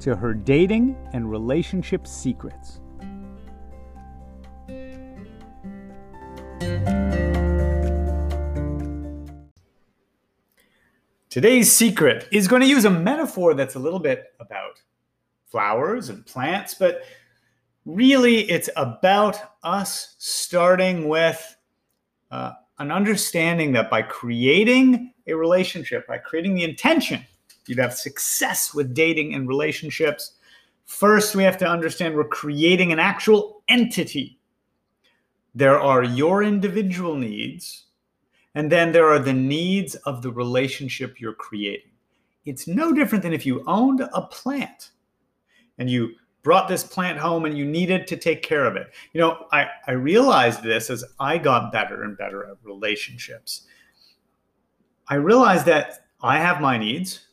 to her dating and relationship secrets. Today's secret is going to use a metaphor that's a little bit about flowers and plants, but really it's about us starting with uh, an understanding that by creating a relationship, by creating the intention, you'd have success with dating and relationships. First, we have to understand we're creating an actual entity. There are your individual needs, and then there are the needs of the relationship you're creating. It's no different than if you owned a plant and you brought this plant home and you needed to take care of it. You know, I, I realized this as I got better and better at relationships. I realized that I have my needs,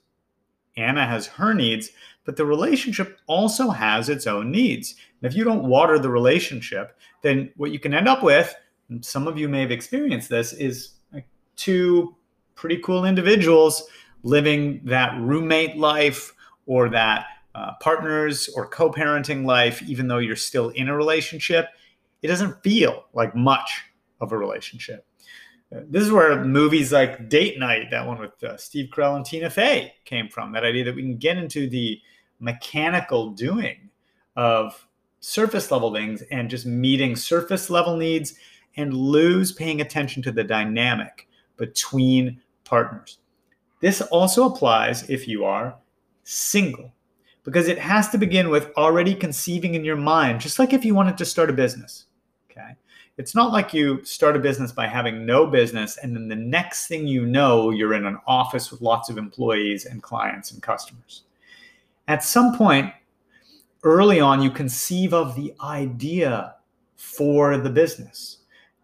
Anna has her needs, but the relationship also has its own needs. And if you don't water the relationship, then what you can end up with, some of you may have experienced this, is two pretty cool individuals living that roommate life or that uh, partners or co parenting life, even though you're still in a relationship, it doesn't feel like much of a relationship. This is where movies like Date Night, that one with uh, Steve Carell and Tina Fey, came from. That idea that we can get into the mechanical doing of surface level things and just meeting surface level needs and lose paying attention to the dynamic between partners. This also applies if you are single, because it has to begin with already conceiving in your mind, just like if you wanted to start a business. It's not like you start a business by having no business, and then the next thing you know, you're in an office with lots of employees and clients and customers. At some point, early on, you conceive of the idea for the business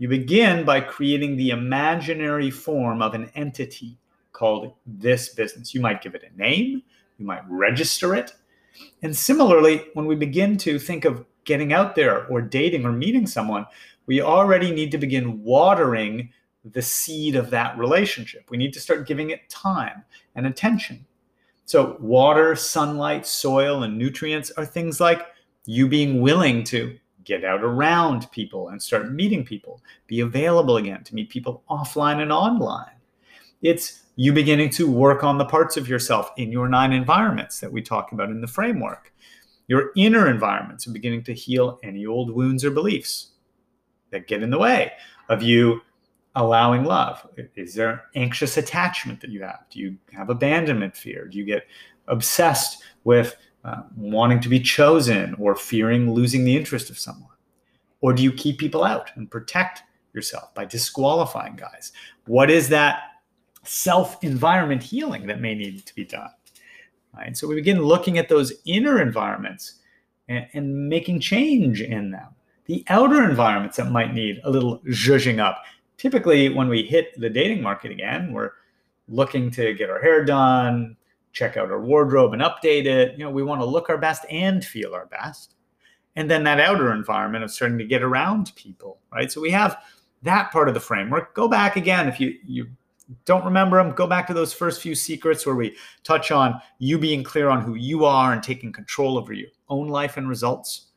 you begin by creating the imaginary form of an entity called this business. You might give it a name, you might register it. And similarly, when we begin to think of getting out there or dating or meeting someone, we already need to begin watering the seed of that relationship. We need to start giving it time and attention. So, water, sunlight, soil, and nutrients are things like you being willing to get out around people and start meeting people, be available again to meet people offline and online. It's you beginning to work on the parts of yourself in your nine environments that we talk about in the framework. Your inner environments are beginning to heal any old wounds or beliefs that get in the way of you allowing love. Is there anxious attachment that you have? Do you have abandonment fear? Do you get obsessed with uh, wanting to be chosen or fearing losing the interest of someone? Or do you keep people out and protect yourself by disqualifying guys? What is that self environment healing that may need to be done? Right? So we begin looking at those inner environments and, and making change in them. The outer environments that might need a little zhuzhing up. Typically, when we hit the dating market again, we're looking to get our hair done, check out our wardrobe and update it. You know, we want to look our best and feel our best. And then that outer environment of starting to get around people, right? So we have that part of the framework. Go back again if you you don't remember them, go back to those first few secrets where we touch on you being clear on who you are and taking control over your own life and results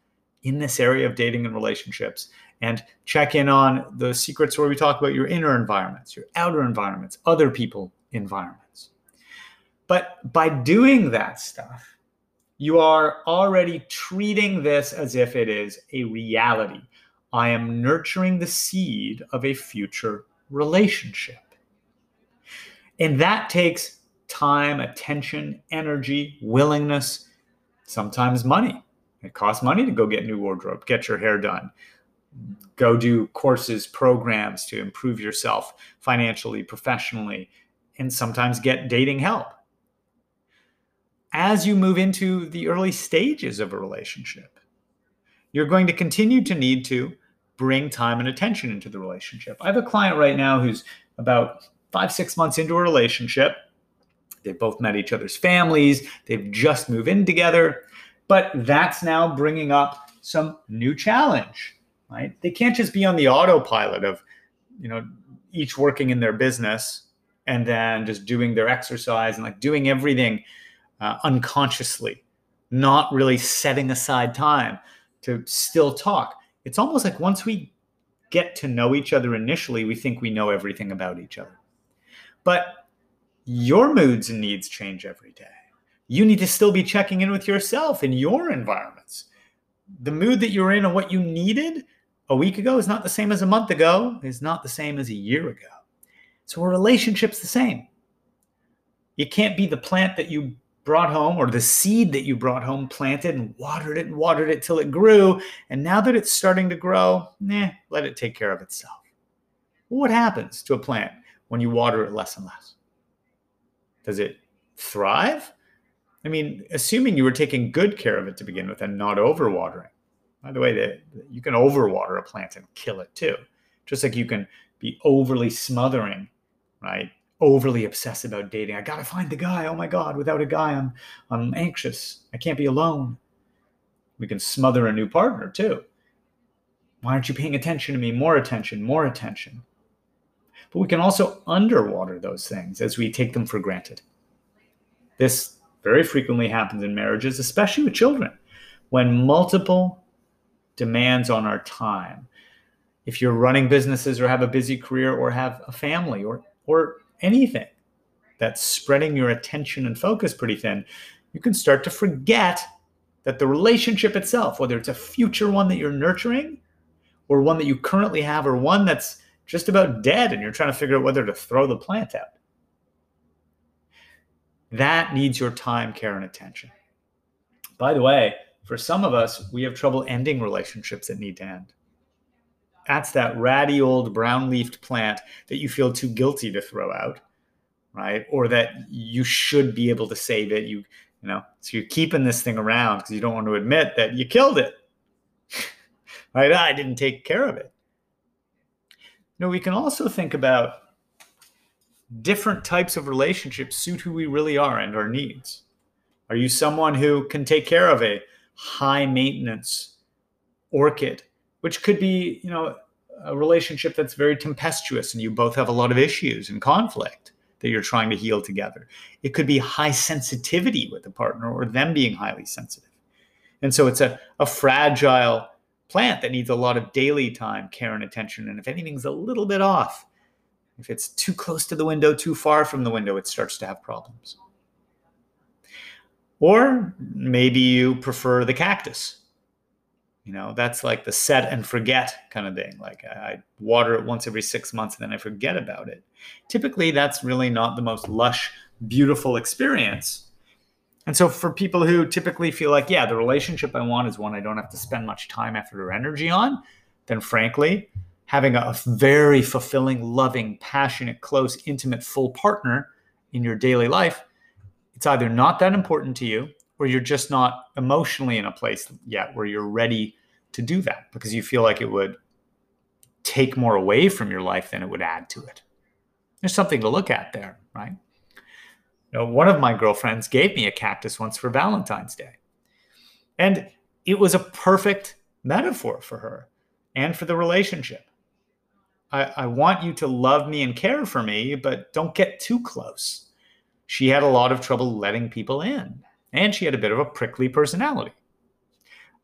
in this area of dating and relationships. And check in on the secrets where we talk about your inner environments, your outer environments, other people environments. But by doing that stuff, you are already treating this as if it is a reality. I am nurturing the seed of a future relationship. And that takes time, attention, energy, willingness, sometimes money. It costs money to go get new wardrobe, get your hair done, go do courses, programs to improve yourself financially, professionally, and sometimes get dating help as you move into the early stages of a relationship. you're going to continue to need to bring time and attention into the relationship. I have a client right now who's about five, six months into a relationship. They've both met each other's families, they've just moved in together, but that's now bringing up some new challenge, right? They can't just be on the autopilot of, you know, each working in their business and then just doing their exercise and like doing everything uh, unconsciously, not really setting aside time to still talk. It's almost like once we get to know each other initially, we think we know everything about each other. But your moods and needs change every day. You need to still be checking in with yourself in your environments. The mood that you're in and what you needed a week ago is not the same as a month ago, is not the same as a year ago. So a relationship's the same. You can't be the plant that you brought home or the seed that you brought home, planted and watered it and watered it till it grew. And now that it's starting to grow, nah, let it take care of itself. What happens to a plant when you water it less and less? Does it thrive? I mean, assuming you were taking good care of it to begin with and not overwatering. By the way, you can overwater a plant and kill it too. Just like you can be overly smothering, right? overly obsessed about dating. I gotta find the guy. Oh my God, without a guy, I'm I'm anxious. I can't be alone. We can smother a new partner too. Why aren't you paying attention to me? More attention, more attention. But we can also underwater those things as we take them for granted. This very frequently happens in marriages, especially with children, when multiple demands on our time. If you're running businesses or have a busy career or have a family or or anything that's spreading your attention and focus pretty thin, you can start to forget that the relationship itself, whether it's a future one that you're nurturing or one that you currently have or one that's just about dead and you're trying to figure out whether to throw the plant out. That needs your time, care, and attention. By the way, for some of us, we have trouble ending relationships that need to end that's that ratty old brown leafed plant that you feel too guilty to throw out, right? Or that you should be able to save it. You, you know, so you're keeping this thing around because you don't want to admit that you killed it, right? I didn't take care of it. You know, we can also think about different types of relationships suit who we really are and our needs. Are you someone who can take care of a high maintenance orchid which could be, you know, a relationship that's very tempestuous and you both have a lot of issues and conflict that you're trying to heal together. It could be high sensitivity with a partner or them being highly sensitive. And so it's a, a fragile plant that needs a lot of daily time, care, and attention. And if anything's a little bit off, if it's too close to the window, too far from the window, it starts to have problems. Or maybe you prefer the cactus you know, that's like the set and forget kind of thing. Like I water it once every six months and then I forget about it. Typically, that's really not the most lush, beautiful experience. And so, for people who typically feel like, yeah, the relationship I want is one I don't have to spend much time, effort, or energy on, then frankly, having a very fulfilling, loving, passionate, close, intimate, full partner in your daily life, it's either not that important to you or you're just not emotionally in a place yet where you're ready to do that because you feel like it would take more away from your life than it would add to it. There's something to look at there, right? Know, one of my girlfriends gave me a cactus once for Valentine's Day. And it was a perfect metaphor for her and for the relationship. I, I want you to love me and care for me, but don't get too close. She had a lot of trouble letting people in and she had a bit of a prickly personality.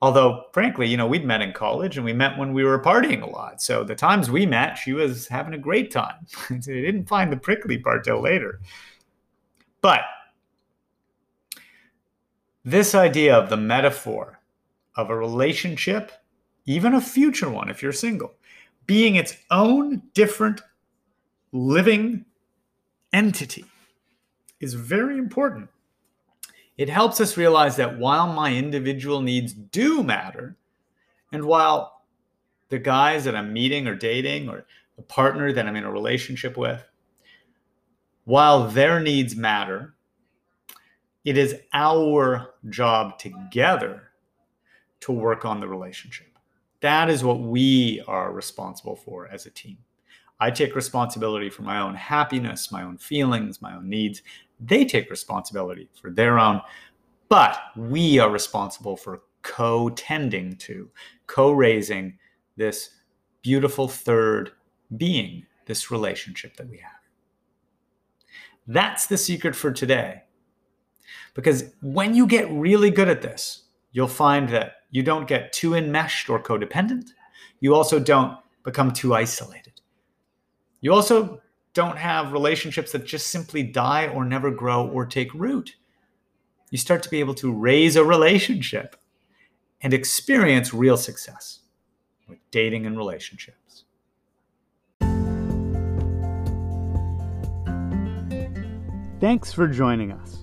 Although, frankly, you know, we'd met in college and we met when we were partying a lot. So the times we met, she was having a great time. I didn't find the prickly part till later. But this idea of the metaphor of a relationship, even a future one if you're single, being its own different living entity is very important it helps us realize that while my individual needs do matter, and while the guys that I'm meeting or dating or the partner that I'm in a relationship with, while their needs matter, it is our job together to work on the relationship. That is what we are responsible for as a team. I take responsibility for my own happiness, my own feelings, my own needs. They take responsibility for their own, but we are responsible for co tending to, co raising this beautiful third being, this relationship that we have. That's the secret for today. Because when you get really good at this, you'll find that you don't get too enmeshed or codependent. You also don't become too isolated. You also don't have relationships that just simply die or never grow or take root. You start to be able to raise a relationship and experience real success with dating and relationships. Thanks for joining us.